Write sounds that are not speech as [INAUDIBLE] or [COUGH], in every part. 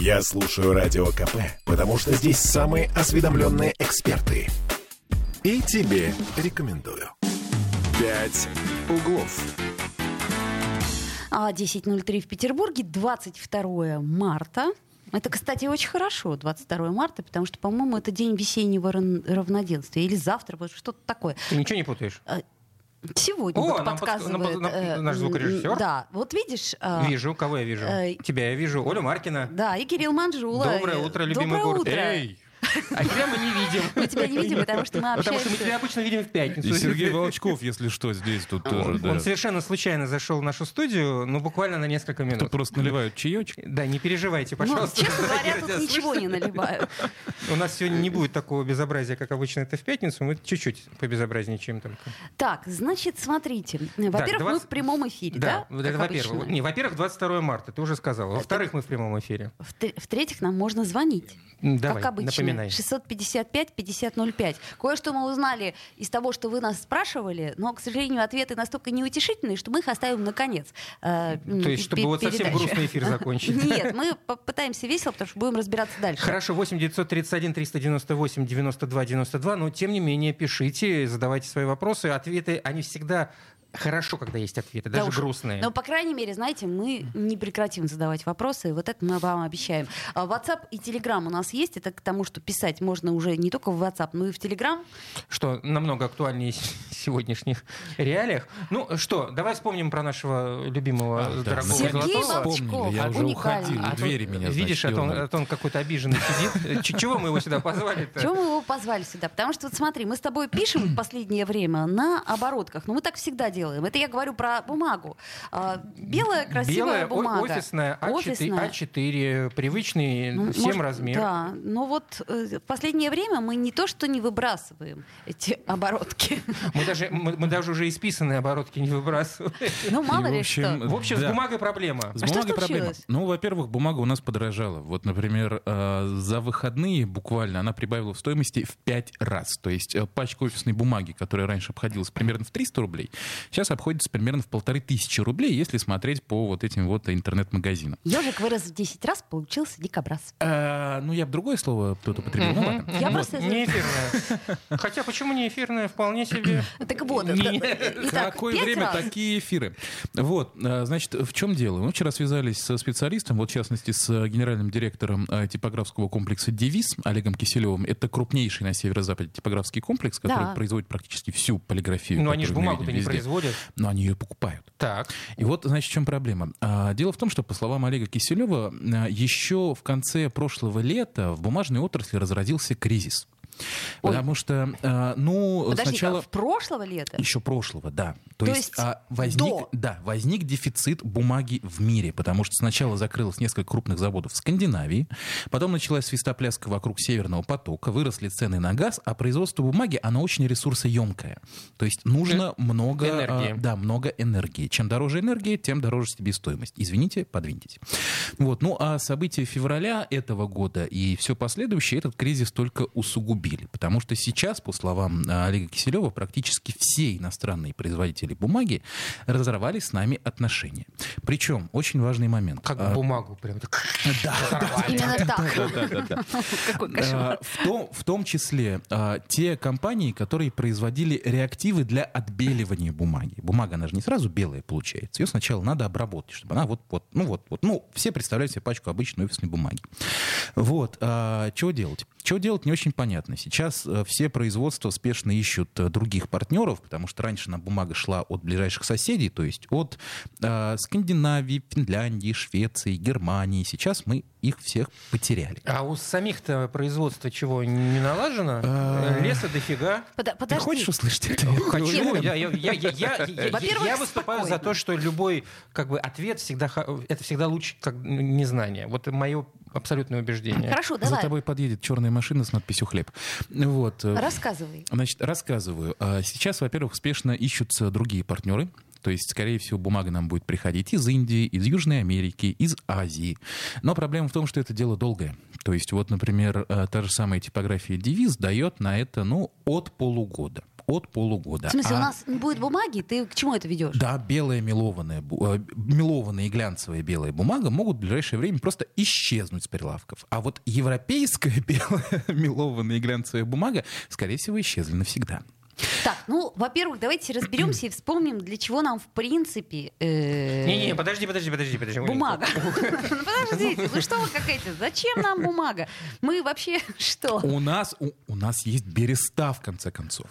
Я слушаю Радио КП, потому что здесь самые осведомленные эксперты. И тебе рекомендую. «Пять углов». А 10.03 в Петербурге, 22 марта. Это, кстати, очень хорошо, 22 марта, потому что, по-моему, это день весеннего равноденствия. Или завтра, вот что-то такое. Ты ничего не путаешь? Сегодня О, вот нам подсказывает... нам- э, наш звукорежиссер. Да, вот видишь... э, Вижу, кого я вижу? э, Тебя я вижу, Олю Маркина. Да, и Кирилл Манжула. Доброе Э, утро, любимый Доброе город. утро. Эй! А тебя мы не видим. Мы тебя не видим, потому что мы Потому что мы общаемся... тебя обычно видим в пятницу. И Сергей Волчков, если что, здесь тут тоже, Он, да. совершенно случайно зашел в нашу студию, ну, буквально на несколько Тут минут. просто наливают чаечек. Да, не переживайте, Ну, пожалуйста. честно говоря, тут ничего не наливаю. У нас сегодня не будет такого безобразия, как обычно это в пятницу. Мы чуть-чуть побезобразничаем только. Так, значит, смотрите. Во-первых, мы 20 в прямом эфире, да? Как во-первых. Не, во-первых, 22 марта, ты уже сказала. Во-вторых, мы в прямом эфире. В-третьих, нам можно звонить. Давай, как обычно. Напоминай. 655-5005. Кое-что мы узнали из того, что вы нас спрашивали, но, к сожалению, ответы настолько неутешительные, что мы их оставим на конец. э, То есть, чтобы вот совсем грустный эфир закончить. Нет, мы попытаемся весело, потому что будем разбираться дальше. Хорошо, 8 931 398 92 92, но тем не менее пишите, задавайте свои вопросы. Ответы, они всегда хорошо, когда есть ответы, Да даже уж. грустные. Но, по крайней мере, знаете, мы не прекратим задавать вопросы, вот это мы вам обещаем. А WhatsApp и Telegram у нас есть, это к тому, что писать можно уже не только в WhatsApp, но и в Telegram. Что намного актуальнее [LAUGHS] в сегодняшних реалиях. Ну что, давай вспомним про нашего любимого А, да, дорогого Сергей Золотого. Волчков. Вспомнили, я уже уникальный. уходил, А двери меня, Видишь, значит, а то, он, а то он какой-то обиженный сидит. Чего мы его сюда позвали Чего мы его позвали сюда? Потому что, вот смотри, мы с тобой пишем в последнее время на оборотках. Ну, мы так всегда делаем. Это я говорю про бумагу. А, Белая красивая Белая, бумага. офисная, А4, Офисная. А4, привычный Ну, всем может, размер. Да, но вот э, в последнее время мы не то что не выбрасываем эти оборотки. Мы даже, мы, мы даже уже исписанные оборотки не выбрасываем. Ну, мало И, в ли общем, что. В общем, с Да. бумагой проблема. С А бумагой проблема. случилось? Ну, во-первых, бумага у нас подорожала. Вот, например, э, за выходные буквально она прибавила в стоимости в 5 раз. То есть э, пачка офисной бумаги, которая раньше обходилась примерно в 300 рублей, сейчас обходится примерно в полторы тысячи рублей, если смотреть по вот этим вот интернет-магазинам. Ежик вырос в 10 раз, получился дикобраз. Э, ну, я бы другое слово тут употребил. ну, ладно. Я просто... Не эфирная. Хотя почему не эфирная? Вполне себе. Так вот, итак, Какое время, такие эфиры. Вот, э, значит, в чем дело? Мы вчера связались со специалистом, вот в частности с генеральным директором э, типографского комплекса «Девиз» Олегом Киселевым. Это крупнейший на северо-западе типографский комплекс, который Да. производит практически всю полиграфию. Ну, они же бумагу-то не везде. Производят. Но они ее покупают. Так. И вот, значит, в чем проблема. А, Дело в том, что, по словам Олега Киселева, а, еще в конце прошлого лета в бумажной отрасли разразился кризис. Ой. Потому что, а, ну, Подожди, сначала... в прошлого лета? Еще прошлого, да. То, То есть, есть а, возник, до. да, возник дефицит бумаги в мире, потому что сначала закрылось несколько крупных заводов в Скандинавии, потом началась свистопляска вокруг Северного потока, выросли цены на газ, а производство бумаги, оно очень ресурсоемкое. То есть нужно много, а, энергии. да, много энергии. Чем дороже энергия, тем дороже себестоимость. Извините, подвиньтесь. Вот. Ну, а события февраля этого года и все последующее этот кризис только усугубили, потому что сейчас, по словам а, Олега Киселева, практически все иностранные производители бумаги разорвали с нами отношения. Причем очень важный момент. Как А, бумагу прям. так. Именно так. да. [LAUGHS] Какой кошмар. В том, в том числе а, те компании, которые производили реактивы для отбеливания бумаги. Бумага, она же не сразу белая получается. Ее сначала надо обработать, чтобы она вот, вот, ну вот, вот. Ну, все представляют себе пачку обычной офисной бумаги. Вот. а, Чего делать? Чего делать, не очень понятно. Сейчас э, все производства спешно ищут э, других партнеров, потому что раньше нам бумага шла от ближайших соседей, то есть от э, Скандинавии, Финляндии, Швеции, Германии. Сейчас мы их всех потеряли. А у самих-то производства чего, не налажено? А. Леса дофига. Ты хочешь услышать это? Хочу. Я, выступаю за то, что любой как бы, ответ всегда, это всегда лучше, как ну, незнание. Вот мое абсолютное убеждение. Хорошо, За давай. тобой подъедет черная машина с надписью «Хлеб». Вот. Рассказывай. Значит, рассказываю. А, Сейчас, во-первых, спешно ищутся другие партнеры. То есть, скорее всего, бумага нам будет приходить из Индии, из Южной Америки, из Азии. Но проблема в том, что это дело долгое. То есть, вот, например, э, та же самая типография «Девиз» дает на это, ну, от полугода. От полугода. В смысле, А- у нас не будет бумаги? Ты к чему это ведешь? Да, белая мелованная, э, мелованная и глянцевая белая бумага могут в ближайшее время просто исчезнуть с прилавков. А вот европейская [LAUGHS] белая мелованная и глянцевая бумага, скорее всего, исчезли навсегда. Так, ну, во-первых, давайте разберемся и вспомним, для чего нам, в принципе, э, Не-не, подожди, подожди, подожди, подожди. бумага. Ну, [LAUGHS] Подождите, ну что вы какая-то? Зачем нам бумага? Мы вообще [LAUGHS] что? У нас, у, нас есть береста, в конце концов.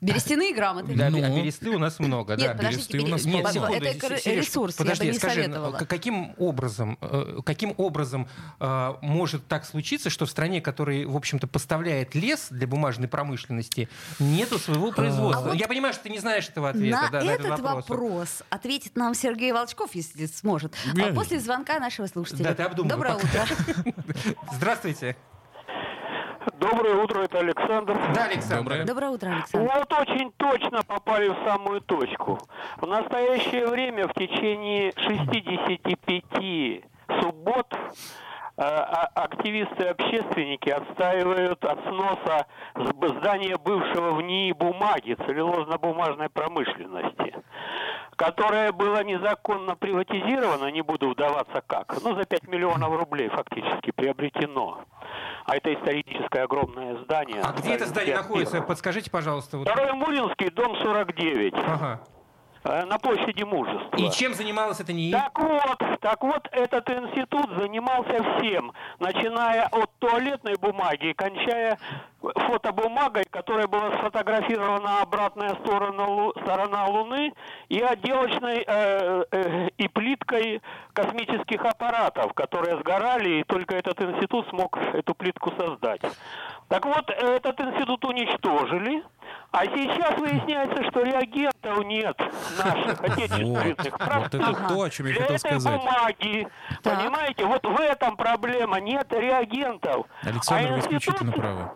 Берестяные грамоты. Да, Ну. а бересты у нас много, да. Нет, подождите, бересты у нас Нет, секунду, это ресурс, я бы подожди, не скажи, советовала. к- каким образом, э, каким образом э, может так случиться, что в стране, которая, в общем-то, поставляет лес для бумажной промышленности, нету своего производства? А вот Я понимаю, что ты не знаешь этого ответа На да, на этот этот вопрос. вопрос ответит нам Сергей Волчков, если сможет. А после звонка нашего слушателя. Да, ты обдумывай Доброе пока. утро. [LAUGHS] Здравствуйте. Доброе утро, это Александр. Да, Александр. Доброе. Доброе утро, Александр. Вот очень точно попали в самую точку. В настоящее время в течение 65 суббот активисты-общественники отстаивают от сноса здания бывшего в НИИ бумаги, целлюлозно-бумажной промышленности, которое было незаконно приватизировано, не буду вдаваться как, ну за 5 миллионов рублей фактически приобретено. А это историческое огромное здание. А где это здание находится? Подскажите, пожалуйста. вот. Второй Муринский, дом 49, Ага. Э, на площади Мужества. И чем занималась это НИИ? Так вот, так вот, этот институт занимался всем, начиная от туалетной бумаги, и кончая фотобумагой, которая была сфотографирована обратная сторона, Лу- сторона Луны, и отделочной э, э, и плиткой космических аппаратов, которые сгорали, и только этот институт смог эту плитку создать. Так вот, этот институт уничтожили, а сейчас выясняется, что реагентов нет наших [LAUGHS] отечественных. Вот это Ага. то, о чем я хотел этой сказать. бумаги, Так. понимаете, вот в этом проблема, нет реагентов. Александр, А вы институт- исключительно правы.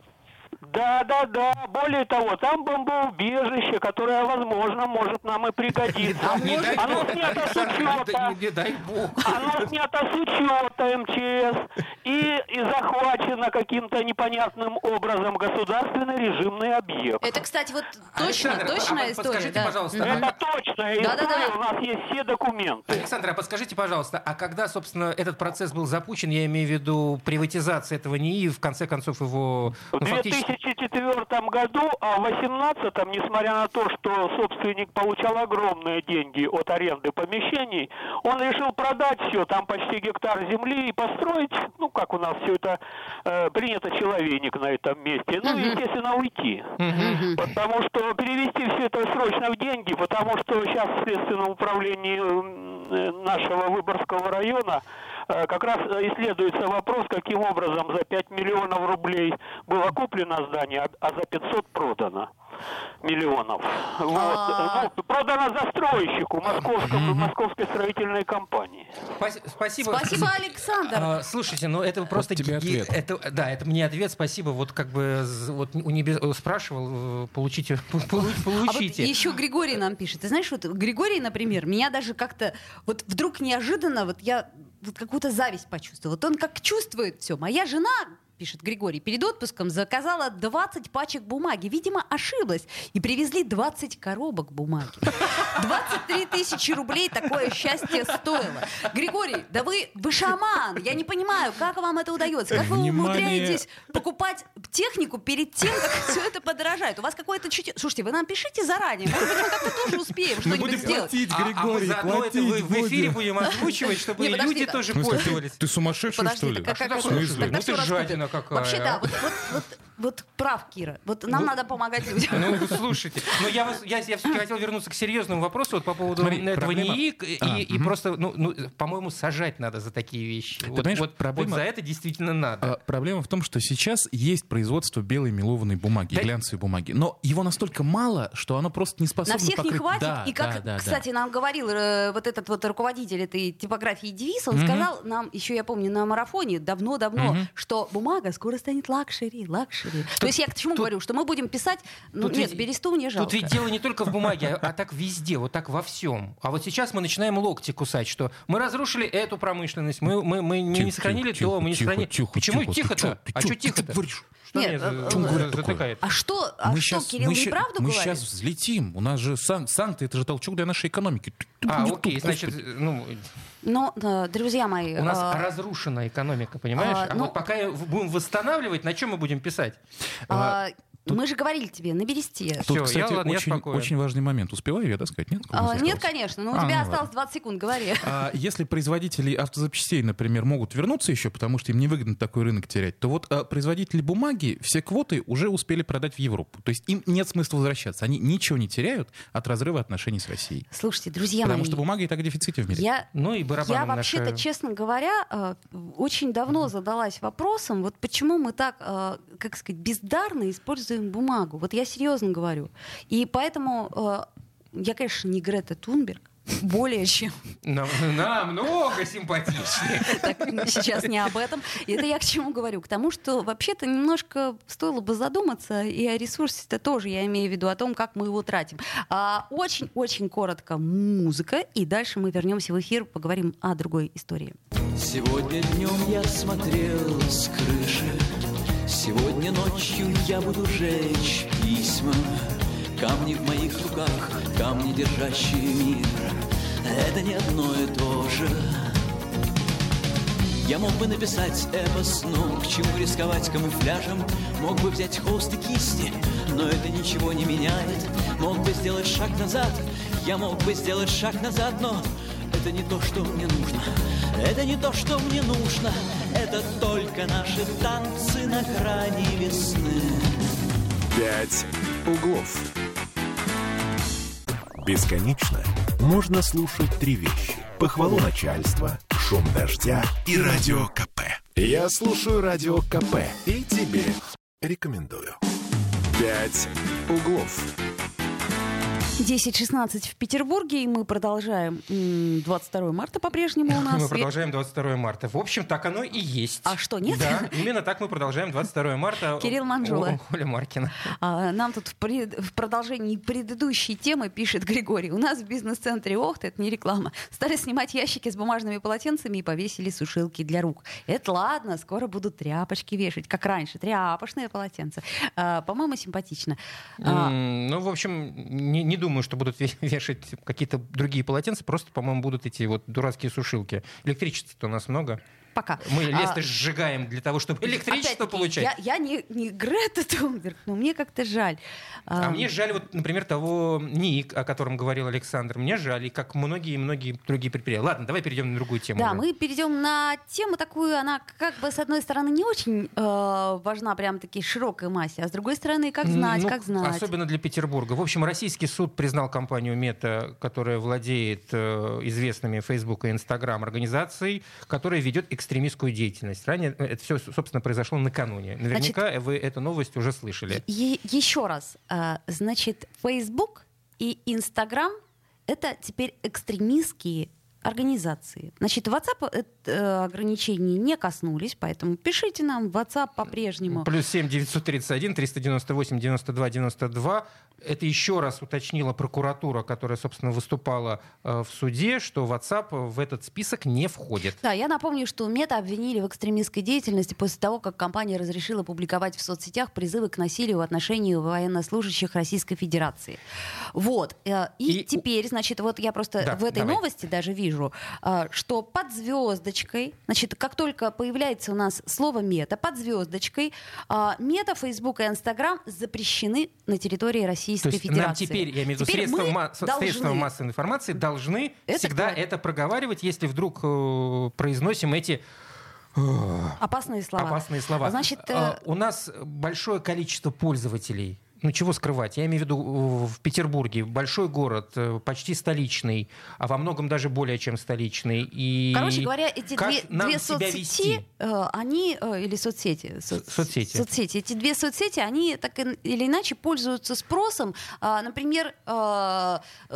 Да, да, да. Более того, там бомбоубежище, которое, возможно, может нам и пригодиться. Не дай Оно снято с учета. дай- не дай бог. Оно снято с учета МЧС и, и захвачено каким-то непонятным образом государственный режимный объект. Это, кстати, вот точно, Александр, точная а история. подскажите, да. пожалуйста. Это точная Да-да-да. история, у нас есть все документы. Александр, а подскажите, пожалуйста, а когда, собственно, этот процесс был запущен, я имею в виду приватизация этого НИИ, в конце концов его ну, фактически... 2004 году, а в 2018, несмотря на то, что собственник получал огромные деньги от аренды помещений, он решил продать все, там почти гектар земли, и построить, ну, как у нас все это э, принято, человейник на этом месте, ну, естественно, уйти. Потому что перевести все это срочно в деньги, потому что сейчас в Следственном управлении э, нашего Выборгского района как раз э, исследуется вопрос, каким образом за 5 миллионов рублей было куплено здание, а- а за 500 продано миллионов. Вот. А. Ну, продано застройщику московскому, московской строительной компании. Спаси- Спасибо. Спасибо, Александр. А, слушайте, ну это просто тебе ги- ответ. Это, да, это мне ответ. Спасибо. Вот как бы з- вот у небес э, спрашивал, э, получите, [LAUGHS] полу- А вот получите. еще Григорий нам пишет. Ты знаешь, вот Григорий, например, меня даже как-то вот вдруг неожиданно вот я вот какую-то зависть почувствовала. Вот он как чувствует все. Моя жена пишет Григорий, перед отпуском заказала 20 пачек бумаги. Видимо, ошиблась. И привезли 20 коробок бумаги. 23 тысячи рублей такое счастье стоило. Григорий, да вы, вы шаман. Я не понимаю, как вам это удается. Как вы Внимание. умудряетесь покупать технику перед тем, как все это подорожает? У вас какое-то чуть... Слушайте, вы нам пишите заранее. Может быть, мы как-то тоже успеем Мы что-нибудь будем сделать. платить, А- а мы Григорий, заодно это платить в, в эфире будем. озвучивать, чтобы Не, подожди, люди тоже пользовались. Ты сумасшедший, Подожди, что ли? так как- что как- такое? тогда Ну ты какая. Вообще, да, вот, вот, вот, вот прав, Кира. Вот нам надо помогать людям. Ну, [LAUGHS] слушайте, но я, вас, я, я все-таки хотел вернуться к серьезному вопросу вот по поводу Смотри, этого проблема- НИИ, и, А, и просто, ну, ну, по-моему, сажать надо за такие вещи. вот, понимаешь, вот- проблема- вот за это действительно надо. А, Проблема в том, что сейчас есть производство белой мелованной бумаги, Да- глянцевой бумаги, но его настолько мало, что оно просто не способно На всех покрыть... не хватит. Да, и как, да, да, да. кстати, нам говорил э, вот этот вот руководитель этой типографии Девиз, он сказал нам, еще я помню, на марафоне давно-давно, что бумага скоро станет luxury, luxury. То есть я к чему говорю, что мы будем писать, ну Тут нет, ведь- бересту мне жалко. Тут ведь дело не только в бумаге, а, а так везде, вот так во всем. А вот сейчас мы начинаем локти кусать, что мы разрушили эту промышленность, мы, мы, мы, мы не Тихо, сохранили тихо, то, мы не тихо, сохранили... тихо, Почему тихо-то? а что тихо-то? Что Нет, меня э, он за- затыкает? А что, а что щас- Кирилл мы ща- неправду мы говорит? сейчас взлетим. У нас же сан- санкты, это же толчок для нашей экономики. А, Ту- окей, значит, господи. ну, Но, э, друзья мои, у нас э, разрушена экономика, понимаешь? а, А, ну- вот пока будем восстанавливать, на чем мы будем писать? а, мы же говорили тебе, набери стес. Тут, Всё, кстати, я, ладно, я очень, спокоен. очень важный момент. Успеваю я, да, сказать? Нет? А, нет, конечно, но у А, тебя ну осталось ладно. 20 секунд, говори. [LAUGHS] А если производители автозапчастей, например, могут вернуться еще, потому что им невыгодно такой рынок терять, то вот а, производители бумаги все квоты уже успели продать в Европу. То есть им нет смысла возвращаться. Они ничего не теряют от разрыва отношений с Россией. Слушайте, друзья Потому мои, что бумага и так в дефиците в мире. я Ну и барабаном Я вообще-то, наша- честно говоря, э, очень давно задалась вопросом, вот почему мы так, э, как сказать, бездарно используем бумагу. Вот я серьезно говорю. И поэтому э, я, конечно, не Грета Тунберг, более чем. Нам- намного симпатичнее. Так, сейчас не об этом. Это я к чему говорю? К тому, что вообще-то немножко стоило бы задуматься и о ресурсе-то тоже, я имею в виду о том, как мы его тратим. А, Очень-очень коротко музыка, и дальше мы вернемся в эфир, поговорим о другой истории. Сегодня днем я смотрел с крыши, Сегодня ночью я буду жечь письма. Камни в моих руках, камни, держащие мир. Это не одно и то же. Я мог бы написать эпос, но к чему рисковать камуфляжем? Мог бы взять холст и кисти, но это ничего не меняет. Мог бы сделать шаг назад, я мог бы сделать шаг назад, но это не то, что мне нужно. Это не то, что мне нужно. Это только наши танцы на грани весны. «Пять углов». Бесконечно можно слушать три вещи. Похвалу начальства, шум дождя и радио КП. Я слушаю радио КП и тебе рекомендую. «Пять углов». 10.16 в Петербурге, и мы продолжаем. М, 22 марта по-прежнему у [LAUGHS] нас. Мы продолжаем 22 марта. В общем, так оно и есть. А что, нет? Да, [LAUGHS] именно так мы продолжаем 22 марта. [LAUGHS] Кирилл Манжула. Оля Маркина. А, Нам тут в, пред- в продолжении предыдущей темы пишет Григорий. У нас в бизнес-центре Охта, это не реклама, стали снимать ящики с бумажными полотенцами и повесили сушилки для рук. Это ладно, скоро будут тряпочки вешать, как раньше, тряпочные полотенца. А, По-моему, симпатично. А, Ну, в общем, не, не думаю, что будут ве- вешать какие-то другие полотенца, просто, по-моему, будут эти вот дурацкие сушилки. Электричества-то у нас много. Пока. Мы лес А, сжигаем для того, чтобы электричество получать. Я, я не, не Грета [LAUGHS] Тунберг, но мне как-то жаль. А мне жаль, вот, например, того НИИК, о котором говорил Александр. Мне жаль, и как многие-многие другие предприятия. Ладно, давай перейдем на другую тему. Да, уже. мы перейдем на тему такую, она как бы с одной стороны не очень э, важна прям таки широкой массе, а с другой стороны как знать, Ну, как знать. Особенно для Петербурга. В общем, российский суд признал компанию Мета, которая владеет э, известными Facebook и Instagram организацией, которая ведет экстремистскую деятельность. Ранее э, это все, собственно, произошло накануне. Наверняка вы эту новость уже слышали. И еще раз, э, значит, Facebook и Instagram это теперь экстремистские организации. Значит, WhatsApp это, ограничений не коснулись, поэтому пишите нам WhatsApp по-прежнему. Плюс 7 931 398 92 92. Это еще раз уточнила прокуратура, которая, собственно, выступала э, в суде, что WhatsApp в этот список не входит. Да, я напомню, что Мета обвинили в экстремистской деятельности после того, как компания разрешила публиковать в соцсетях призывы к насилию в отношении военнослужащих Российской Федерации. Вот. э, И, И- теперь, значит, вот я просто Да, в этой давай. новости даже вижу, э, что под звездочкой, значит, как только появляется у нас слово мета, под звездочкой, э, мета, Facebook и Инстаграм запрещены на территории То Российской есть Федерации. нам теперь, я имею в виду, средства, ма- должны- средства массовой информации должны Это всегда правильно. это проговаривать, если вдруг э, произносим эти э, Опасные слова. опасные слова. Значит, э, А, у нас большое количество пользователей. Ну, чего скрывать? Я имею в виду э, в Петербурге, большой город, э, почти столичный, а во многом даже более чем столичный. И Короче говоря, эти как две, нам две соцсети, э, они, или соцсети, соц- соцсети. соцсети, эти две соцсети, они так или иначе пользуются спросом, А, например,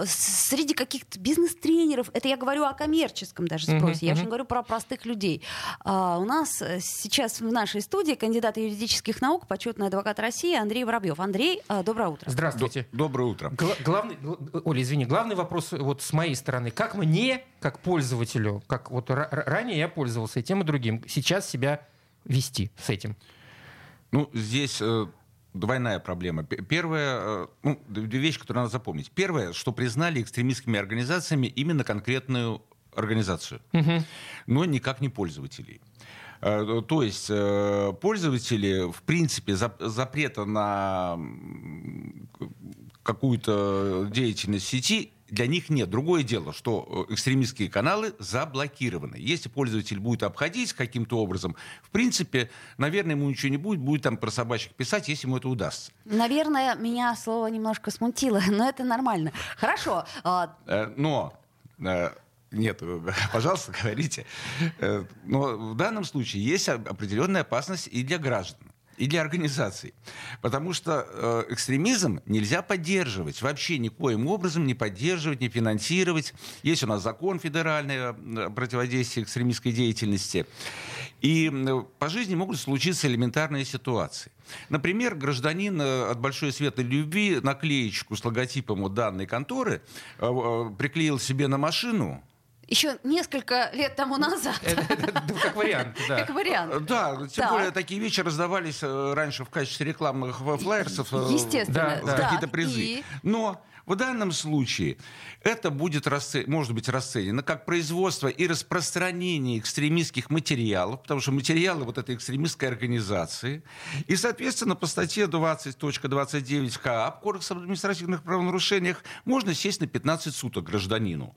среди каких-то бизнес-тренеров, это я говорю о коммерческом даже спросе, я мгм. уже не говорю про простых людей. А, У нас сейчас в нашей студии кандидат юридических наук, почетный адвокат России Андрей Воробьев. Андрей, э, доброе утро. Здравствуйте. Доброе утро. Гла- главный, гл- Оля, извини, главный вопрос вот с моей стороны. Как мне, как пользователю, как вот ра- ра- ранее я пользовался и тем и другим, сейчас себя вести с этим? Ну, здесь э, двойная проблема. Первая, э, ну, две вещи, которые надо запомнить. Первое, что признали экстремистскими организациями именно конкретную организацию, но никак не пользователей. Э, То есть э, пользователи, в принципе, зап- запрета на какую-то деятельность сети для них нет. Другое дело, что э, экстремистские каналы заблокированы. Если пользователь будет обходить каким-то образом, в принципе, наверное, ему ничего не будет, будет там про собачек писать, если ему это удастся. Наверное, меня слово немножко смутило, [LAUGHS] но это нормально. Хорошо. а, Но нет, э, [LAUGHS] пожалуйста, говорите. Э, Но в данном случае есть определенная опасность и для граждан и для организаций. Потому что э, экстремизм нельзя поддерживать. Вообще никоим образом не поддерживать, не финансировать. Есть у нас закон федеральный о противодействии экстремистской деятельности. И по жизни могут случиться элементарные ситуации. Например, гражданин от большой светлой любви наклеечку с логотипом вот данной конторы приклеил себе на машину, еще несколько лет тому назад. Это- это- ну, Как вариант, да. Как вариант. Да, тем более такие вещи раздавались э, раньше в качестве рекламных э, флаерсов. э, Естественно. Какие-то призы. Но в данном случае это будет расце- может быть расценено как производство и распространение экстремистских материалов, потому что материалы вот этой экстремистской организации. И, соответственно, по статье 20.29 КАП Кодекса об административных правонарушениях можно сесть на 15 суток гражданину.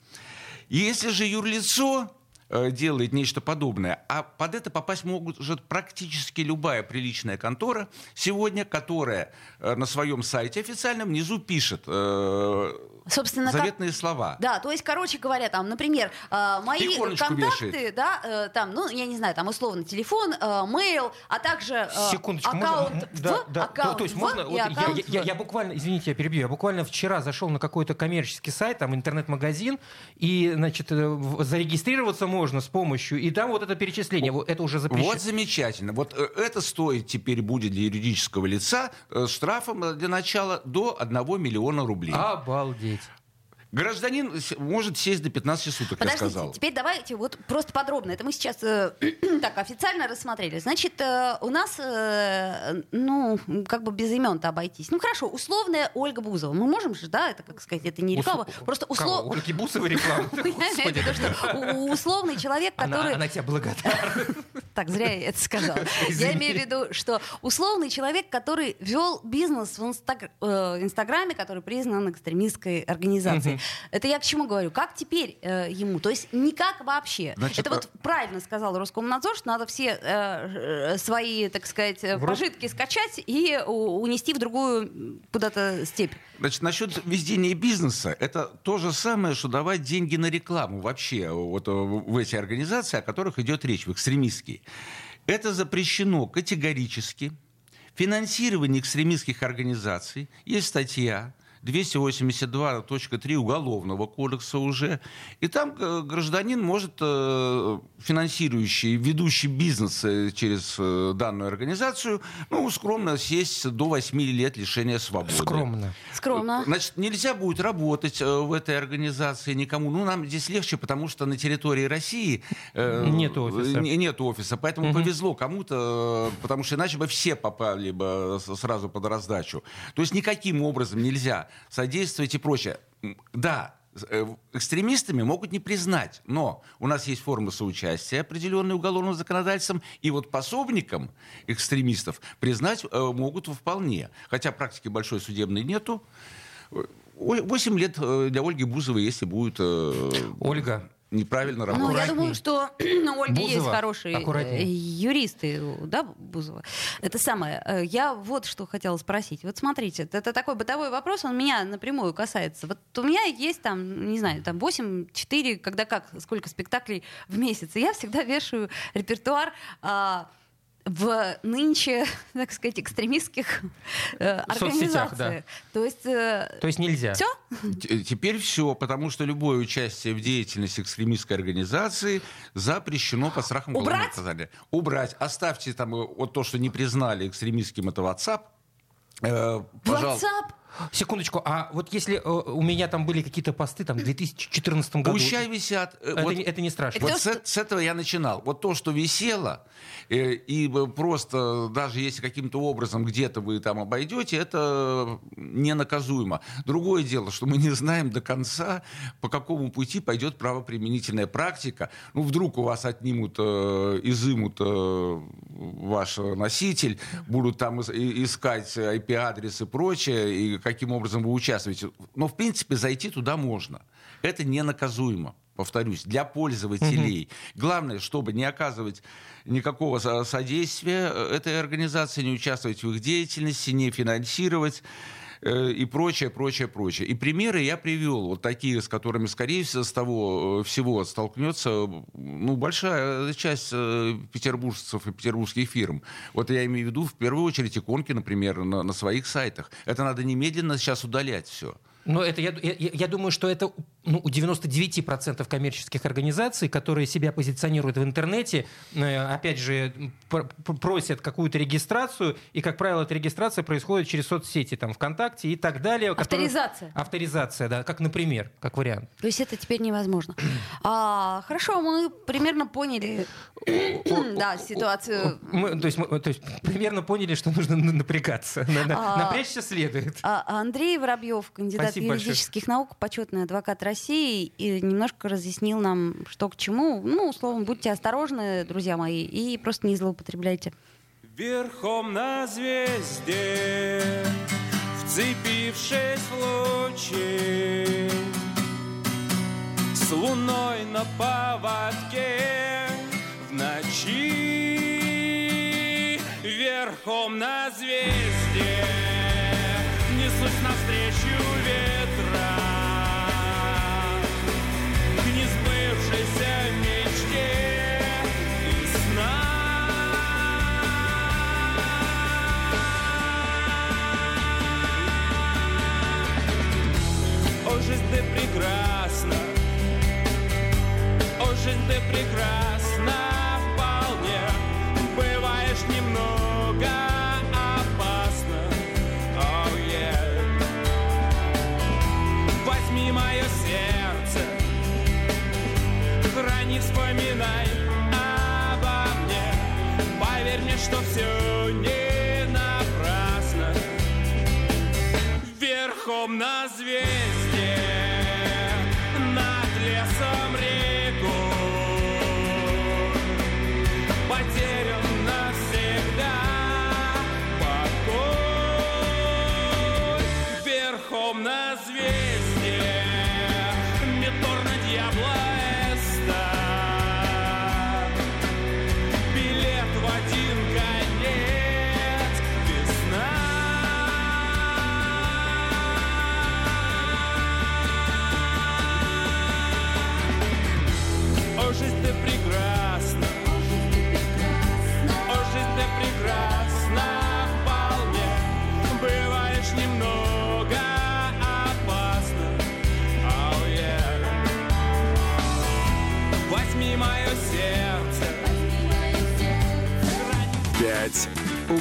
Если же юрлицо э, делает нечто подобное, а под это попасть может практически любая приличная контора сегодня, которая э, на своем сайте официальном внизу пишет Собственно, как- заветные слова. Да, то есть, короче говоря, там, например, э, мои контакты, вешает. да, э, там, ну, я не знаю, там, условно, телефон, э, мейл, а также э, Секундочку, аккаунт можно? в, Да, да. аккаунт то, то есть в можно? и вот я, аккаунт я- я- я буквально, извините, я перебью. Я буквально вчера зашел на какой-то коммерческий сайт, там интернет-магазин, и, значит, зарегистрироваться можно с помощью, и там вот это перечисление, вот это уже запрещено. Вот замечательно. Вот это стоит теперь будет для юридического лица э, штрафом для начала до 1 миллиона рублей. Обалдеть. Гражданин может сесть до 15 суток, я Подождите, сказал. теперь давайте вот просто подробно. Это мы сейчас э, [CLEARS THROAT] так официально рассмотрели. Значит, э, у нас, э, ну, как бы без имен-то обойтись. Ну, хорошо, условная Ольга Бузова. Мы можем же, да, это, как сказать, это не реклама. Усл- Просто услов... Ольги Бусовой реклама? [LAUGHS] Я имею в виду, что у- условный человек, который... она тебя благодарна. Так, зря я это сказала. [LAUGHS] Я имею в виду, что условный человек, который вел бизнес в инстаг- э, Инстаграме, который признан экстремистской организацией. Это я к чему говорю? Как теперь э, ему? То есть никак вообще. Значит, это вот правильно сказал Роскомнадзор, что надо все э, э, свои, так сказать, э, пожитки скачать и унести в другую куда-то степь. Значит, насчет введения бизнеса, это то же самое, что давать деньги на рекламу вообще вот, э, в эти организации, о которых идет речь, в экстремистские. Это запрещено категорически. Финансирование экстремистских организаций. Есть статья 282.3 Уголовного кодекса уже. И там э, гражданин может, э, финансирующий, ведущий бизнес э, через данную организацию, ну, скромно сесть до 8 лет лишения свободы. Скромно. Скромно. Значит, нельзя будет работать в этой организации никому. Ну, нам здесь легче, потому что на территории России э, Нет офиса. не- Нет офиса, поэтому повезло кому-то, потому что иначе бы все попали бы сразу под раздачу. То есть никаким образом нельзя содействовать и прочее. Да, э, экстремистами могут не признать, но у нас есть форма соучастия, определенная уголовным законодательством, и вот пособникам экстремистов признать э, могут вполне. Хотя практики большой судебной нету. Восемь лет э, для Ольги Бузовой, если будет э, Ольга, неправильно Ну, работать. я думаю, что [CLEARS THROAT] у Ольги есть Бузова, хорошие аккуратней. э, юристы, да, Бузова. Это самое. Э, Я вот что хотела спросить. Вот смотрите, это, это такой бытовой вопрос, он меня напрямую касается. Вот у меня есть там, не знаю, там 8, 4, когда как, сколько спектаклей в месяц. И я всегда вешаю репертуар а, в нынче, [LAUGHS] так сказать, экстремистских э, соцсетях, да. организациях. То есть... э, то есть нельзя. все? Теперь все, потому что любое участие в деятельности экстремистской организации запрещено по страхам Убрать? наказания. Убрать. Оставьте там э, вот то, что не признали экстремистским, это WhatsApp. Э. WhatsApp? Секундочку, а вот если э, у меня там были какие-то посты там в 2014 году... Пущай висят. э, Это, вот- не- это не страшно. Вот с, с этого я начинал. Вот то, что висело, э, и просто даже если каким-то образом где-то вы там обойдете, это ненаказуемо. Другое дело, что мы не знаем до конца, по какому пути пойдет правоприменительная практика. Ну, вдруг у вас отнимут, э, изымут э, ваш носитель, будут там искать IP-адрес и прочее, и каким образом вы участвуете. Но, в принципе, зайти туда можно. Это ненаказуемо повторюсь, для пользователей. Главное, чтобы не оказывать никакого со- содействия э, этой организации, не участвовать в их деятельности, не финансировать и прочее, прочее, прочее. И примеры я привел, вот такие, с которыми, скорее всего, с того э, всего столкнется ну, большая часть э, петербуржцев и петербургских фирм. Вот я имею в виду, в первую очередь, иконки, например, на, на своих сайтах. Это надо немедленно сейчас удалять все. Но это, я, я, я думаю, что это ну, у 99% коммерческих организаций, которые себя позиционируют в интернете, э, опять же, пр- пр- просят какую-то регистрацию, и, как правило, эта регистрация происходит через соцсети, там, ВКонтакте и так далее. которые- Авторизация. Авторизация, да, как, например, как вариант. То есть это теперь невозможно. А, хорошо, мы примерно поняли да, ситуацию. Мы, то, есть, мы- то есть примерно поняли, что нужно на- напрягаться. На- на- А. Напрячься следует. А Андрей Воробьев, кандидат Спасибо юридических наук, почетный адвокат России, и немножко разъяснил нам, что к чему. Ну, словом, будьте осторожны, друзья мои, и просто не злоупотребляйте. Верхом на звезде, вцепившись в лучи, С луной на поводке в ночи, Верхом на звезде, несусь навстречу Жизнь ты прекрасна,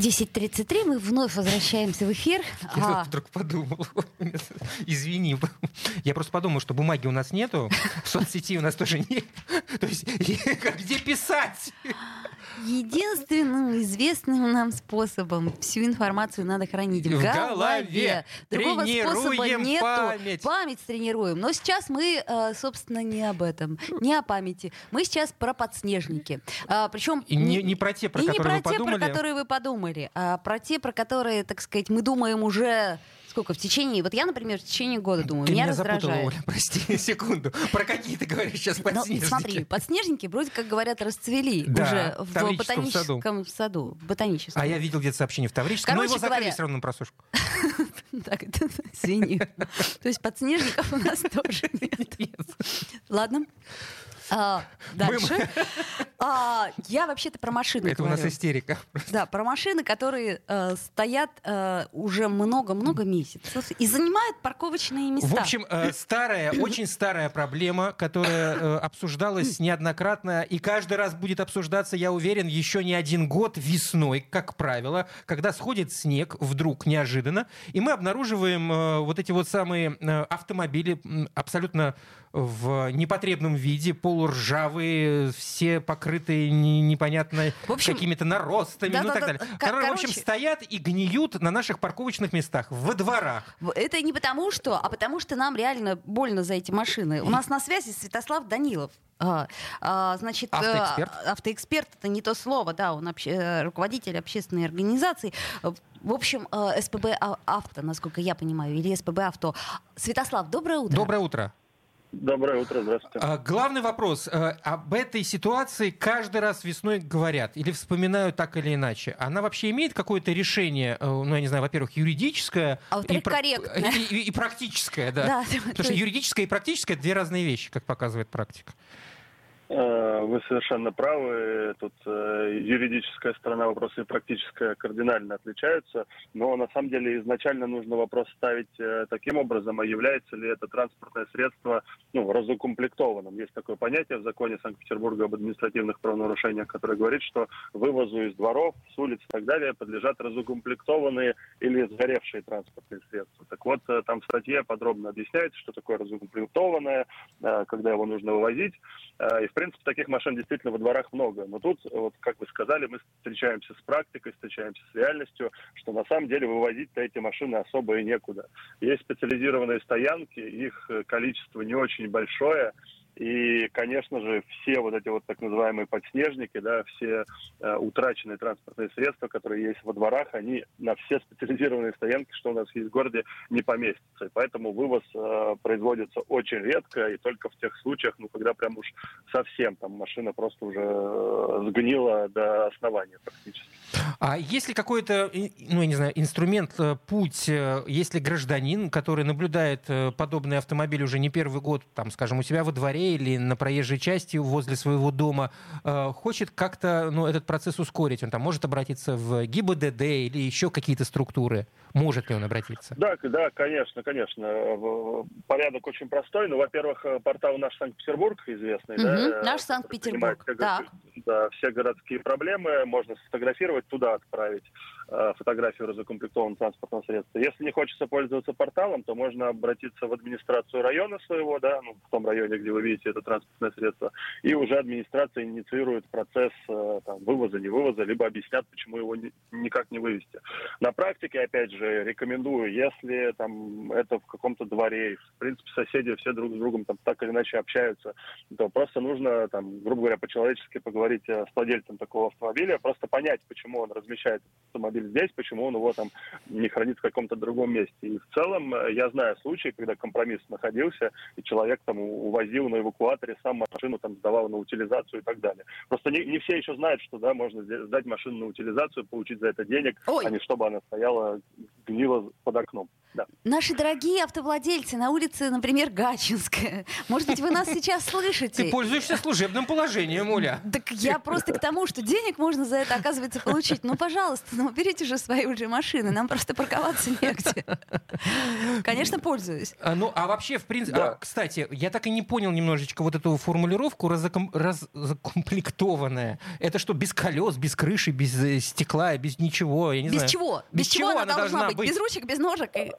10.33, мы вновь возвращаемся в эфир. [LAUGHS] Я А, вдруг подумал, [LAUGHS] извини, [LAUGHS] я просто подумал, что бумаги у нас нету, соцсети у нас тоже нет. То есть где писать? Единственным известным нам способом всю информацию надо хранить в, В голове. голове. Другого способа нету. память. Память тренируем. Но сейчас мы, э, собственно, не об этом, не о памяти. Мы сейчас про подснежники. А, Причем не- не про те, про и не которые вы про те, подумали. про которые вы подумали, а про те, про которые, так сказать, мы думаем уже сколько в течение. Вот я, например, в течение года думаю, Ты меня, меня запутала, раздражает. Оля, прости, [LAUGHS] секунду. Про какие ты говоришь сейчас Ну, подснежники? смотри, подснежники вроде как говорят расцвели Да, уже в ботаническом саду. Ботаническом. А я видел где-то сообщение в Таврическом, но Короче его закрыли говоря- все равно на просушку. [LAUGHS] Так, это, извини. То есть подснежников у нас тоже [LAUGHS] нет. Ладно. А, дальше. А, я вообще-то про машины Это у нас говорю. истерика. Да, про машины, которые э, стоят э, уже много-много месяцев и занимают парковочные места. В общем, э, старая, [COUGHS] очень старая проблема, которая э, обсуждалась неоднократно и каждый раз будет обсуждаться, я уверен, еще не один год весной, как правило, когда сходит снег вдруг неожиданно, и мы обнаруживаем э, вот эти вот самые э, автомобили абсолютно в непотребном виде, полуржавые, все покрытые не- непонятно В общем, какими-то наростами, ну и так да-да-да, далее. ко- Которые, в общем, короче- стоят и гниют на наших парковочных местах, во дворах. Это не потому что, а потому что нам реально больно за эти машины. У нас на связи Святослав Данилов. А, а, значит, э, Автоэксперт? автоэксперт это не то слово, да, он обще- э, руководитель общественной организации. В общем, э, СПБ А- Авто, насколько я понимаю, или СПБ Авто. Святослав, доброе утро. Доброе утро. Доброе утро, здравствуйте. А, Главный вопрос. э, Об этой ситуации каждый раз весной говорят или вспоминают так или иначе. Она вообще имеет какое-то решение, э, ну, я не знаю, во-первых, юридическое А и, корректное. и- и- и практическое, да. Да, Потому то что есть- юридическое и практическое — это две разные вещи, как показывает практика. Э, Вы совершенно правы. Тут э, юридическая сторона вопроса и практическая кардинально отличаются. Но на самом деле изначально нужно вопрос ставить э, таким образом, а является ли это транспортное средство ну, разукомплектованным. Есть такое понятие в законе Санкт-Петербурга об административных правонарушениях, которое говорит, что вывозу из дворов, с улиц и так далее подлежат разукомплектованные или сгоревшие транспортные средства. Так вот, там в статье подробно объясняется, что такое разукомплектованное, когда его нужно вывозить. И, в принципе, таких машин действительно во дворах много. Но тут, вот, как вы сказали, мы встречаемся с практикой, встречаемся с реальностью, что на самом деле вывозить-то эти машины особо и некуда. Есть специализированные стоянки, их э, количество не очень большое. И, конечно же, все вот эти вот так называемые подснежники, да, все э, утраченные транспортные средства, которые есть во дворах, они на все специализированные стоянки, что у нас есть в городе, не поместятся. И поэтому вывоз э, производится очень редко и только в тех случаях, ну, когда прям уж совсем там машина просто уже э, сгнила до основания практически. А есть ли какой-то, ну, я не знаю, инструмент, э, путь, э, если гражданин, который наблюдает подобный автомобиль уже не первый год, там, скажем, у себя во дворе или на проезжей части возле своего дома, э, хочет как-то, ну, этот процесс ускорить, он там может обратиться в ГИБДД или еще какие-то структуры? Может ли он обратиться? Да, да, конечно, конечно. Порядок очень простой. Ну, во-первых, э, портал наш Санкт-Петербург известный, да, Мгм, э, наш Санкт-Петербург, так. да, все городские проблемы можно сфотографировать, туда отправить фотографию разукомплектованного транспортного средства. Если не хочется пользоваться порталом, то можно обратиться в администрацию района своего, да, ну, в том районе, где вы видите это транспортное средство, и уже администрация инициирует процесс э, там, вывоза, не вывоза, либо объяснят, почему его ни- никак не вывести. На практике, опять же, рекомендую, если там это в каком-то дворе, в принципе, соседи все друг с другом там так или иначе общаются, то просто нужно, там, грубо говоря, по-человечески поговорить э, с владельцем такого автомобиля, просто понять, почему он размещает автомобиль здесь, почему он его там не хранит в каком-то другом месте. И в целом э, я знаю случаи, когда компромисс находился, и человек там увозил на эвакуаторе сам машину, там сдавал на утилизацию и так далее. Просто не, не все еще знают, что да, можно сдать машину на утилизацию, получить за это денег, Ой. а не чтобы она стояла, гнила под окном. Да. Наши дорогие автовладельцы на улице, например, Гачинская. Может быть, вы нас сейчас слышите? Ты пользуешься служебным положением, Оля. Так я просто к тому, что денег можно за это, оказывается, получить. Ну, пожалуйста, ну, берите же свои уже машины, нам просто парковаться негде. Конечно, пользуюсь. А, Ну, а вообще, в принципе, Да. а, кстати, я так и не понял немножечко вот эту формулировку разоком- разкомплектованная. Это что, без колес, без крыши, без э, стекла, без ничего? Я не Без знаю. чего? Без Без чего чего она она должна должна быть? Без быть? ручек, без ножек? и-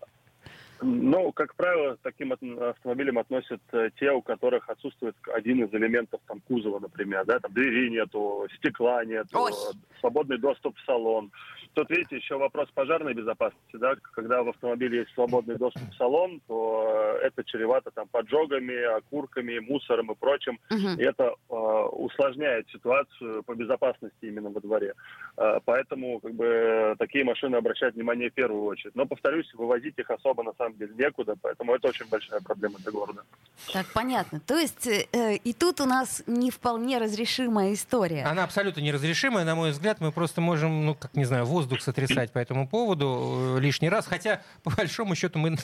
Ну, как правило, к таким автомобилям относят э, те, у которых отсутствует один из элементов там, кузова, например, да, там двери нету, стекла нету, Ой. свободный доступ в салон. Тут, видите, еще вопрос пожарной безопасности, да, когда в автомобиле есть свободный доступ в салон, то э, это чревато там поджогами, окурками, мусором и прочим. Мгм. И это э, усложняет ситуацию по безопасности именно во дворе. Э, поэтому как бы такие машины обращают внимание в первую очередь. Но повторюсь, вывозить их особо на самом деле некуда, поэтому это очень большая проблема для города. Так, понятно. То есть э, и тут у нас не вполне разрешимая история. Она абсолютно неразрешимая, на мой взгляд. Мы просто можем, ну, как не знаю, воздух сотрясать по этому поводу э, лишний раз. Хотя, по большому счету, мы...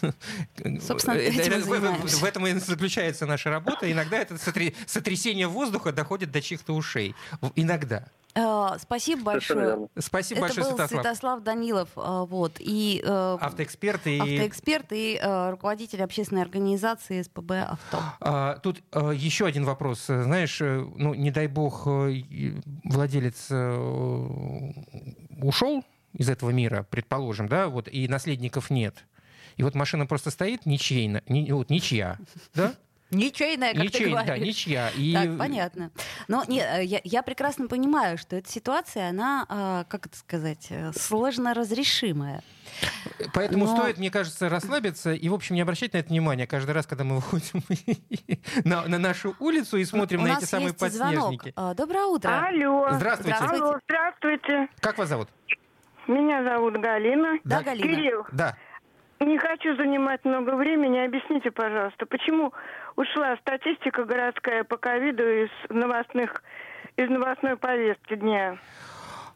Собственно, э, этим и в, этом и заключается наша работа. Иногда это сотрясение воздуха доходит до чьих-то ушей. Иногда. Э, спасибо большое. Спасибо Это большое, был Святослав. Святослав Данилов, э, вот, и э, Автоэксперт и... автоэксперт и э, руководитель общественной организации СПБ «Авто». А, Тут э, еще один вопрос. Э, Знаешь, э, ну, не дай бог, э, владелец э, ушел из этого мира, предположим, да, вот, и наследников нет. И вот машина просто стоит ничейна, ни- вот, ничья, да? Ничейная, как ты Ничейна, да, говоришь. ничья. И Так, понятно. Но нет, э, я, я прекрасно понимаю, что эта ситуация, она, э, как это сказать, э, сложно разрешимая. Поэтому Но- стоит, мне кажется, расслабиться и, в общем, не обращать на это внимания каждый раз, когда мы выходим [LAUGHS] на, на нашу улицу и смотрим У на нас эти самые есть звонок. подснежники. А, Доброе утро. Алло. Здравствуйте. Алло, здравствуйте. Как вас зовут? Меня зовут Галина. Да, Галина. Кирилл, Да. не хочу занимать много времени. Объясните, пожалуйста, почему ушла статистика городская по ковиду из новостных из новостной повестки дня?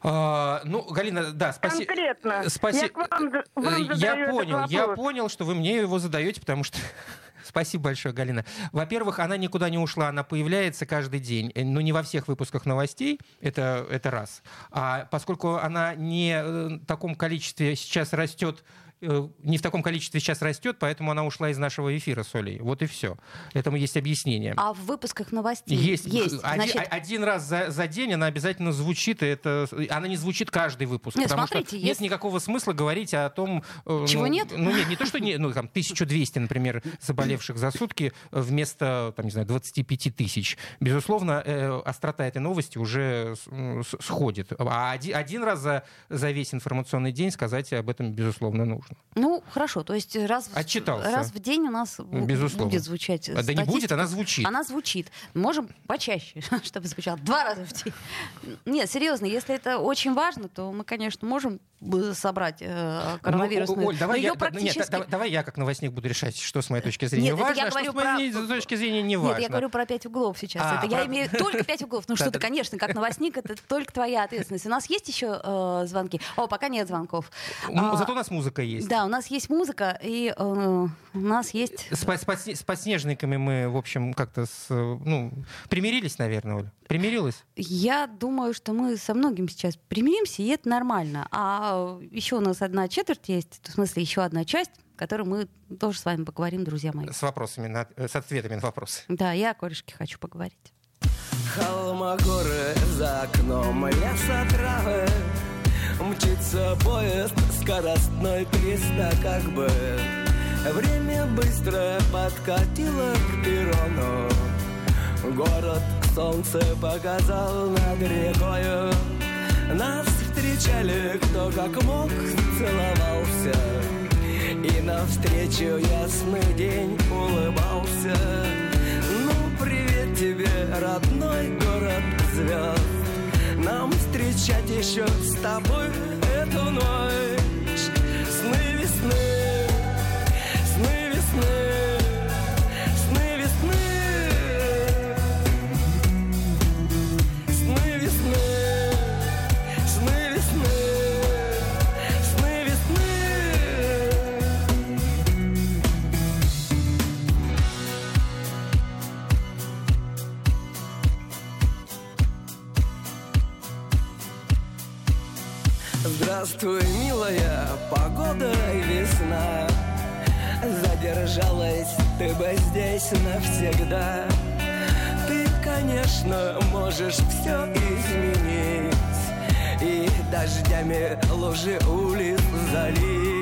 А, ну, Галина, да, спасибо. Конкретно. Спаси- Я вам вам Э, Я понял, я понял, что вы мне его задаете, потому что... [LAUGHS] Спасибо большое, Галина. Во-первых, она никуда не ушла, она появляется каждый день. Э, Ну, не во всех выпусках новостей, это, это раз. А поскольку она не э, в таком количестве сейчас растет, не в таком количестве сейчас растет, поэтому она ушла из нашего эфира с Олей. Вот и все. Этому есть объяснение. А в выпусках новостей Есть. есть. Один, Значит, о- один раз за, за день она обязательно звучит. и Это, она не звучит каждый выпуск. Нет, потому смотрите, что нет если- никакого смысла говорить о том... э, Чего ну, нет? Ну нет, не то, что не, ну, там, 1200, например, заболевших за сутки э, вместо, там, не знаю, 25 тысяч. Безусловно, э, острота этой новости уже сходит. А один, один раз за, за весь информационный день сказать об этом, безусловно, нужно. Ну, хорошо, то есть раз, в- Отчитался. раз в день у нас Безусловно. будет звучать А Да не будет, она звучит. Она звучит. Можем почаще, [LAUGHS] чтобы звучало. Два раза в день. Нет, серьезно, если это очень важно, то мы, конечно, можем собрать э, коронавирусную. Ну, Оль, давай, Но я, нет, практически... да- давай я как новостник буду решать, что с моей точки зрения Нет, важно, я а что говорю с моей про- точки зрения не важно. Нет, я говорю про пять углов сейчас. А, это я про- имею только пять углов. Ну [LAUGHS] что ты, Да-да. конечно, как новостник, это только твоя ответственность. У нас есть еще э, звонки? О, пока нет звонков. М, А, Зато у нас музыка есть. Да, у нас есть музыка, и э, у нас есть... С, под- с подсне- с подснежниками мы, в общем, как-то э, ну, примирились, наверное, Оля? Примирилась? Я думаю, что мы со многим сейчас примиримся, и это нормально. А еще у нас одна четверть есть, в смысле еще одна часть, о которой мы тоже с вами поговорим, друзья мои. С вопросами, на- э, с ответами на вопросы. Да, я о корешке хочу поговорить. Холмогоры за окном леса травы Мчится поезд скоростной триста как бы Время быстро подкатило к перрону Город солнце показал над рекою. Нас встречали кто как мог целовался. И навстречу ясный день улыбался. Ну, привет тебе, родной город звезд. Нам встречать еще с тобой эту ночь Здравствуй, милая, погода и весна. Задержалась ты бы здесь навсегда. Ты, конечно, можешь все изменить. И дождями лужи улиц залить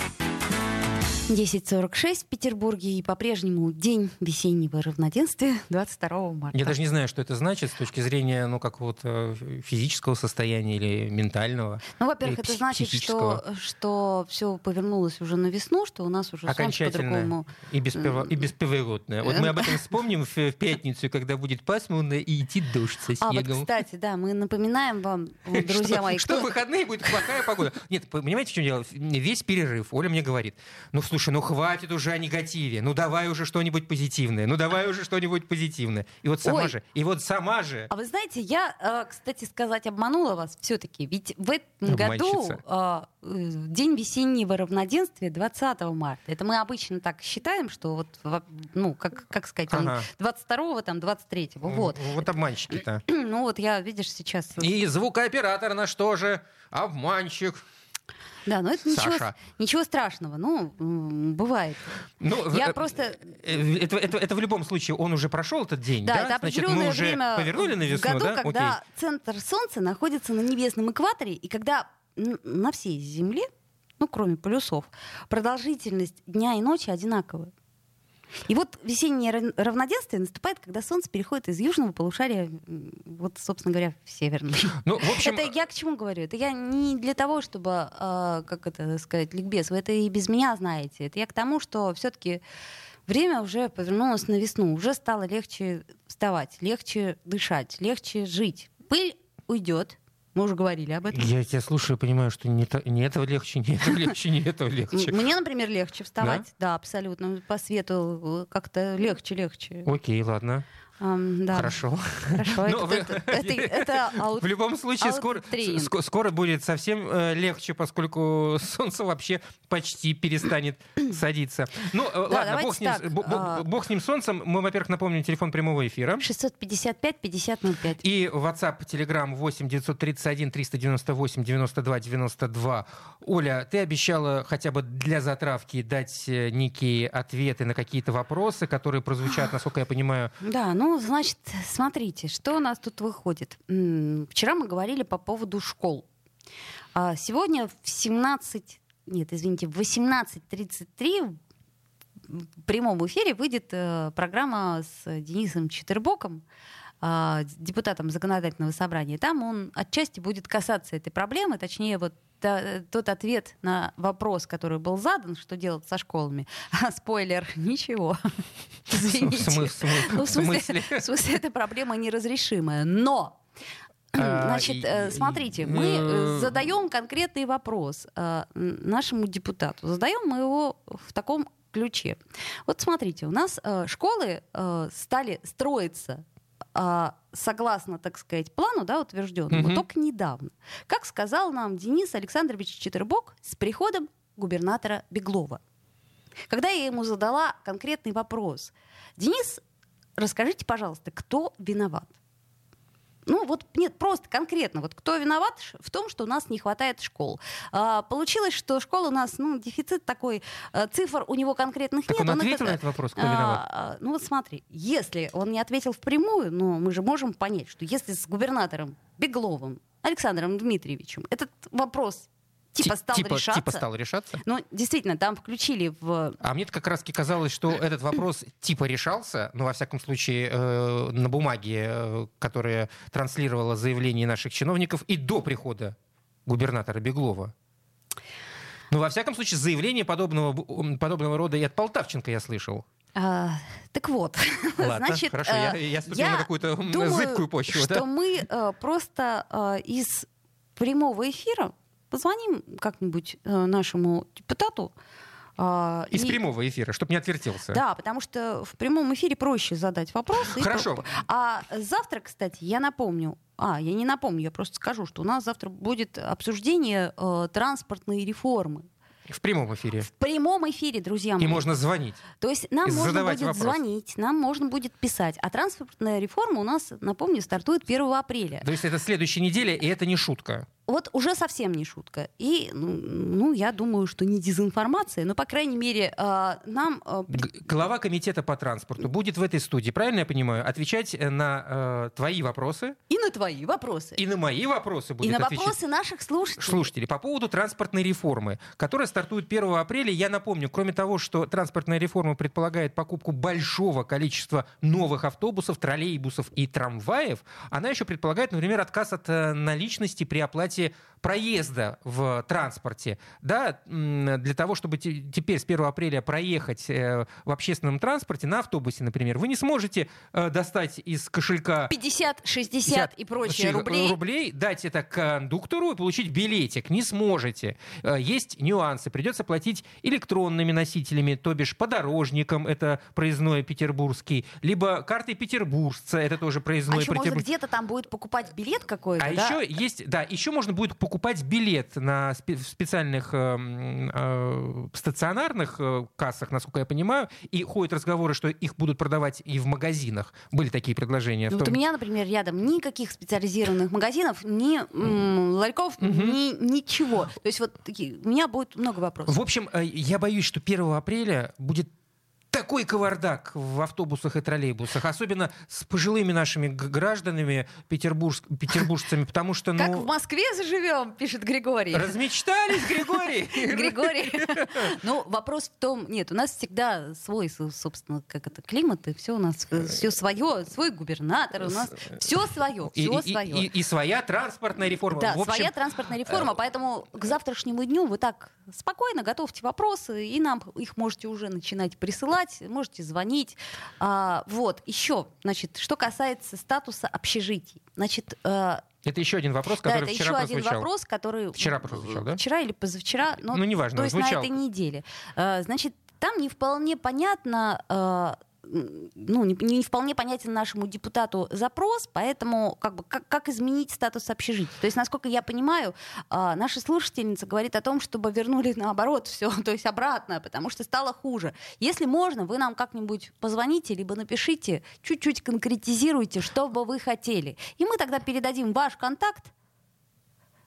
10.46 в Петербурге и по-прежнему день весеннего равноденствия 22 марта. Я даже не знаю, что это значит с точки зрения ну, какого-то физического состояния или ментального. Ну, во-первых, это значит, что, что все повернулось уже на весну, что у нас уже Окончательно и, беспево- и бесповоротное. Вот мы об этом вспомним в, в пятницу, когда будет пасмурно и идти дождь со А, вот, снегом. кстати, да, мы напоминаем вам, [LAUGHS] друзья мои, что в выходные будет плохая погода. Нет, понимаете, в чем дело? Весь перерыв Оля мне говорит, ну слушай, ну хватит уже о негативе, ну давай уже что-нибудь позитивное, ну давай уже что-нибудь позитивное. И вот сама Ой. же, и вот сама же. А вы знаете, я, э, кстати сказать, обманула вас все-таки. Ведь в этом году Обманщица. э, э, день весеннего равноденствия 20 марта. Это мы обычно так считаем, что вот, во- ну, как, как сказать, Ага. 22 там, 23 вот. Вот обманщики-то. [CLEARS THROAT] Ну вот я, видишь, сейчас... И звукооператор наш тоже обманщик. Да, но это ничего, Саша. ничего страшного. Ну, бывает. Ну, Я э, просто... э, Это, это, это в любом случае, он уже прошел этот день, Да, да? это Значит, определенное мы уже время повернули на в весну, году, да? когда Окей. центр Солнца находится на небесном экваторе, и когда на всей Земле, ну, кроме полюсов, продолжительность дня и ночи одинаковая. И вот весеннее рав- равноденствие наступает, когда Солнце переходит из южного полушария, вот, собственно говоря, в северный. Ну, в общем, Это я к чему говорю? Это я не для того, чтобы, а, как это сказать, ликбез. Вы это и без меня знаете. Это я к тому, что все-таки время уже повернулось на весну. Уже стало легче вставать, легче дышать, легче жить. Пыль уйдет. Мы уже говорили об этом. я тебя слушаю и понимаю, что не, то- не этого легче, не этого легче, не этого легче. Мне, например, легче вставать. Да, абсолютно. По свету э, как-то легче, легче. Окей, ладно. Ам, да. Хорошо. Хорошо. Ну, Это- вы- это- [LAUGHS] это- аут- В любом случае, скоро, скоро будет совсем э, легче, поскольку [LAUGHS] солнце вообще почти перестанет [CLEARS THROAT] садиться. Ну, э, ладно, давайте бог с, ним, так, бо- бо- а- бог с ним солнцем. Мы, во-первых, напомним телефон прямого эфира. 655-5005. И WhatsApp, Telegram 8 931 398 92 92. Оля, ты обещала хотя бы для затравки дать э, некие ответы на какие-то вопросы, которые прозвучат, насколько я понимаю, Да, ну, значит, смотрите, что у нас тут выходит. Вчера мы говорили по поводу школ. А Сегодня в 17... Нет, извините, в 18.33 в прямом эфире выйдет э, программа с Денисом Четербоком, а, депутатом законодательного собрания. Там он отчасти будет касаться этой проблемы, точнее, вот та- тот ответ на вопрос, который был задан, что делать со школами. [LAUGHS] А, спойлер, [LAUGHS] ничего. [LAUGHS] Извините. В смы- в смы- Ну, в смысле? В смысле, эта проблема неразрешимая. Но [CLEARS THROAT] А, Значит, э, и- смотрите, мы э, э, задаем конкретный вопрос э, нашему депутату. Задаем мы его в таком ключе. Вот смотрите, у нас э, школы э, стали строиться согласно, так сказать, плану, да, утвержденному, Мгм. только недавно. Как сказал нам Денис Александрович Четербок с приходом губернатора Беглова. Когда я ему задала конкретный вопрос, Денис, расскажите, пожалуйста, кто виноват? Ну вот нет, просто конкретно, вот кто виноват в том, что у нас не хватает школ. А, получилось, что школ у нас, ну, дефицит такой, а, цифр у него конкретных Так нет. он это- ответил на этот вопрос, кто а, виноват? а, ну вот смотри, если он не ответил впрямую, но мы же можем понять, что если с губернатором Бегловым Александром Дмитриевичем этот вопрос типа Ти- стал типа, решаться, типа стал решаться? ну действительно, там включили в А мне как раз казалось, что этот вопрос типа решался, ну, во всяком случае, э, на бумаге, э, которая транслировала заявление наших чиновников и до прихода губернатора Беглова. Ну, во всяком случае, заявление подобного, подобного рода и от Полтавченко я слышал. А, так вот, [LAUGHS] Ладно, значит, хорошо, я- э, я ступил на какую-то, м, зыбкую почву, что да? мы э, просто э, из прямого эфира позвоним как-нибудь э, нашему депутату. э, Из и- прямого эфира, чтобы не отвертелся. Да, потому что в прямом эфире проще задать вопрос. и Хорошо. про- А завтра, кстати, я напомню, а, я не напомню, я просто скажу, что у нас завтра будет обсуждение э, транспортной реформы. В прямом эфире. В прямом эфире, друзья мои. И можно звонить. То есть нам И можно будет вопрос. звонить, нам можно будет писать. А транспортная реформа у нас, напомню, стартует 1 апреля. То есть это следующая неделя, и это не шутка. Вот уже совсем не шутка. И, ну, ну, я думаю, что не дезинформация, но, по крайней мере, э, нам... Г- Глава комитета по транспорту будет в этой студии, правильно я понимаю, отвечать э, на э, твои вопросы и на твои вопросы. и на мои вопросы будет И на отвечать. вопросы наших слушателей. Слушатели, по поводу транспортной реформы, которая стартует 1 апреля, я напомню, кроме того, что транспортная реформа предполагает покупку большого количества новых автобусов, троллейбусов и трамваев, она еще предполагает, например, отказ от э, наличности при оплате проезда в транспорте. Да, для того, чтобы те- теперь с 1 апреля проехать э, в общественном транспорте, на автобусе, например, вы не сможете э, достать из кошелька 50, 60 и прочие рублей. рублей, дать это кондуктору и получить билетик. Не сможете. Э, Есть нюансы. Придется платить электронными носителями, то бишь подорожником, это проездной петербургский, либо картой петербуржца, это тоже А проездной еще можно петербургский. где-то там будет покупать билет какой-то, А да? еще есть, да, еще можно будет покупать билет на спе- в специальных эм, э, стационарных э, кассах, насколько я понимаю, и ходят разговоры, что их будут продавать и в магазинах. Были такие предложения. Ну, вот у меня, например, рядом никаких специализированных магазинов, ни м, ларьков, ни ничего. То есть вот такие, у меня будет много вопросов. В общем, э, я боюсь, что 1 апреля будет такой кавардак в автобусах и троллейбусах, особенно с пожилыми нашими гражданами, петербург, петербуржцами, потому что, Как ну, в Москве заживем, пишет Григорий. размечтались, Григорий! [LAUGHS] Григорий. Ну, вопрос в том, нет, у нас всегда свой, со- собственно, как это, климат, и все у нас, все свое, свой губернатор, у нас все свое, все свое. и- своя транспортная реформа. Да, своя транспортная реформа, поэтому к завтрашнему дню вы так спокойно готовьте вопросы, и нам их можете уже начинать присылать, можете звонить. А, вот, еще, значит, что касается статуса общежитий. Значит, э, Это еще один вопрос, да, который это вчера еще один прозвучал. вопрос, который... Вчера прозвучал, да? Вчера или позавчера, но, Ну, неважно, то есть звучал. на этой неделе. Э, Значит, там не вполне понятно, э, ну, не, не вполне понятен нашему депутату запрос, поэтому как, бы, как, как изменить статус общежития. То есть, насколько я понимаю, э, наша слушательница говорит о том, чтобы вернули [LAUGHS] наоборот все, [LAUGHS] то есть обратно, потому что стало хуже. Если можно, вы нам как-нибудь позвоните, либо напишите, чуть-чуть конкретизируйте, что бы вы хотели. И мы тогда передадим ваш контакт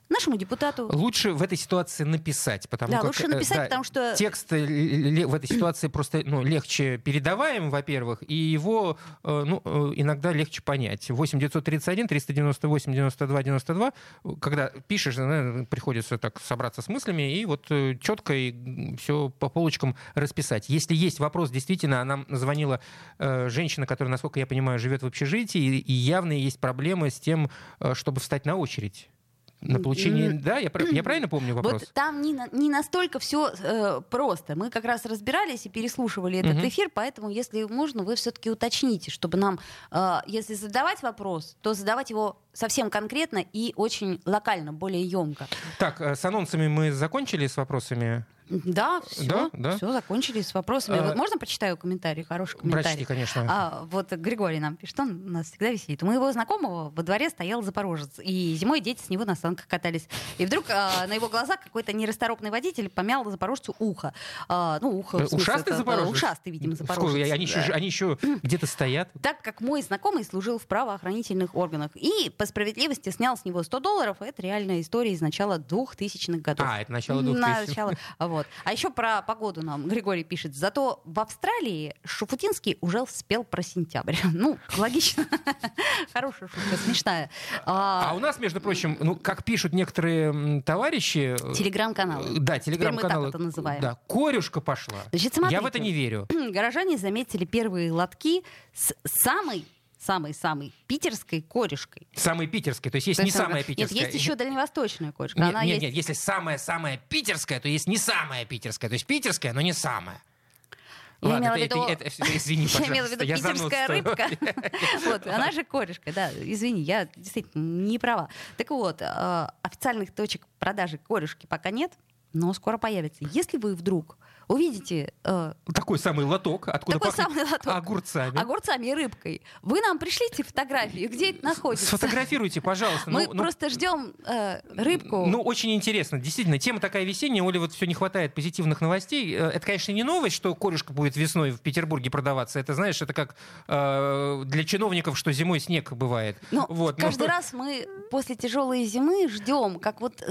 нашему депутату. Лучше в этой ситуации написать, потому Да, как лучше э, написать, да, потому что- текст э, в этой ситуации просто ну, легче передаваем, во-первых, и его э, ну, иногда легче понять. 8 931 398 92 92, когда пишешь, э, приходится так собраться с мыслями и вот четко и все по полочкам расписать. Если есть вопрос, действительно, нам звонила женщина, которая, насколько я понимаю, живет в общежитии, и, явно есть проблемы с тем, чтобы встать на очередь. На получение... Да, я, я правильно помню вопрос? Вот там не, не настолько все просто. Мы как раз разбирались и переслушивали этот Мгм. эфир, поэтому, если можно, вы все-таки уточните, чтобы нам, э, если задавать вопрос, то задавать его совсем конкретно и очень локально, более емко. Так, э, с анонсами мы закончили с вопросами. Да, все, Да, да. все, закончили с вопросами. А, Вот можно почитаю комментарий, хороший комментарий? Прочти, конечно. А, вот Григорий нам пишет, он нас всегда висит. У моего знакомого во дворе стоял запорожец, и зимой дети с него на санках катались. И вдруг а, на его глазах какой-то нерасторопный водитель помял запорожцу ухо. А, ну, ухо, смысле, Ушастый это, запорожец? Ушастый, видимо, Сколько? запорожец. Они еще, Да. они еще где-то стоят. Так как мой знакомый служил в правоохранительных органах и по справедливости снял с него 100 долларов, это реальная история из начала 2000-х годов. А, это начало 2000-х. Начало. Вот. А еще про погоду нам Григорий пишет. Зато в Австралии Шуфутинский уже спел про сентябрь. [LAUGHS] Ну, логично. [LAUGHS] Хорошая шутка, смешная. А А, у нас, между прочим, ну, как пишут некоторые товарищи... э, Телеграм-каналы. Да, мы телеграм-каналы. так это называем. Да, корюшка пошла. Значит, Я в смотрите. это не верю. [CLEARS THROAT] Горожане заметили первые лотки с самой самой-самой питерской корешкой. Самой питерской, то есть есть То не есть, самая нет, питерская. есть еще дальневосточная корешка. Нет, Она нет, есть... нет, если самая-самая питерская, то есть не самая питерская. То есть питерская, но не самая. Я Ладно, имела в это- виду, это- это- извини, [LAUGHS] я имела в виду я питерская рыбка. [LAUGHS] Вот, она же корешка, да. Извини, я действительно не права. Так вот, э, официальных точек продажи корешки пока нет. но скоро появится. Если вы вдруг увидите э, Такой самый лоток, откуда такой самый лоток огурцами. огурцами и рыбкой, вы нам пришлите фотографию, где это находится. Сфотографируйте, пожалуйста. Мы Ну, ну, просто ждем э, рыбку. Ну, очень интересно. Действительно, тема такая весенняя. Оле вот все не хватает позитивных новостей. Э, Это, конечно, не новость, что корюшка будет весной в Петербурге продаваться. Это, знаешь, это как э, для чиновников, что зимой снег бывает. Но вот, но- Ну, каждый раз мы после тяжелой зимы ждем, как вот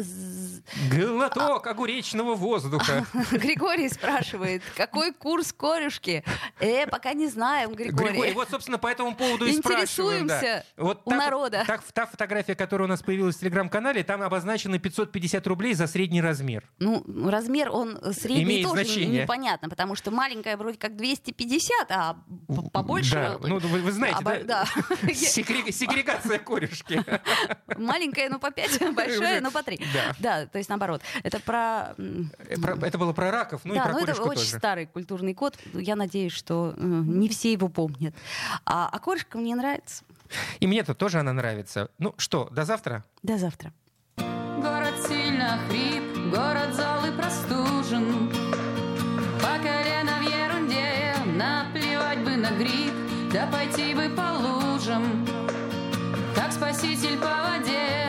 Глоток огуречного воздуха. [LAUGHS] Григорий спрашивает, какой курс корюшки? Э, пока не знаем, Григорий. Григорий, вот, собственно, по этому поводу и спрашиваем. да. Вот у та- народа. так- та фотография, которая у нас появилась в Телеграм-канале, там обозначено 550 рублей за средний размер. Ну, размер он средний Имеет тоже значение. непонятно, потому что маленькая вроде как 250, а побольше... Да, ну, вы, вы знаете, Обо- да? да. [LAUGHS] Сегре- Сегрегация корюшки. Маленькая, ну по 5, [LAUGHS] большая, ну по 3. Да. То есть наоборот. Это про... Э, про- Это было про раков, ну и про ну это очень тоже. старый культурный код. Я надеюсь, что э, не все его помнят. А, а корюшка мне нравится. И мне-то тоже она нравится. Ну что, до завтра? До завтра. Город сильно хрип, город зол и простужен. По колено в ерунде, наплевать бы на гриб, да пойти бы по лужам. Как спаситель по воде,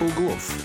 углов».